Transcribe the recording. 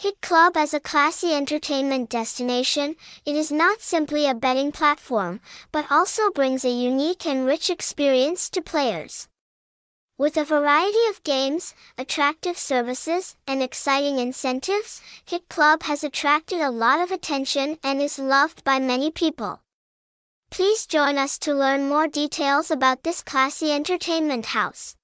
Hit Club as a classy entertainment destination, it is not simply a betting platform, but also brings a unique and rich experience to players. With a variety of games, attractive services, and exciting incentives, Hit Club has attracted a lot of attention and is loved by many people. Please join us to learn more details about this classy entertainment house.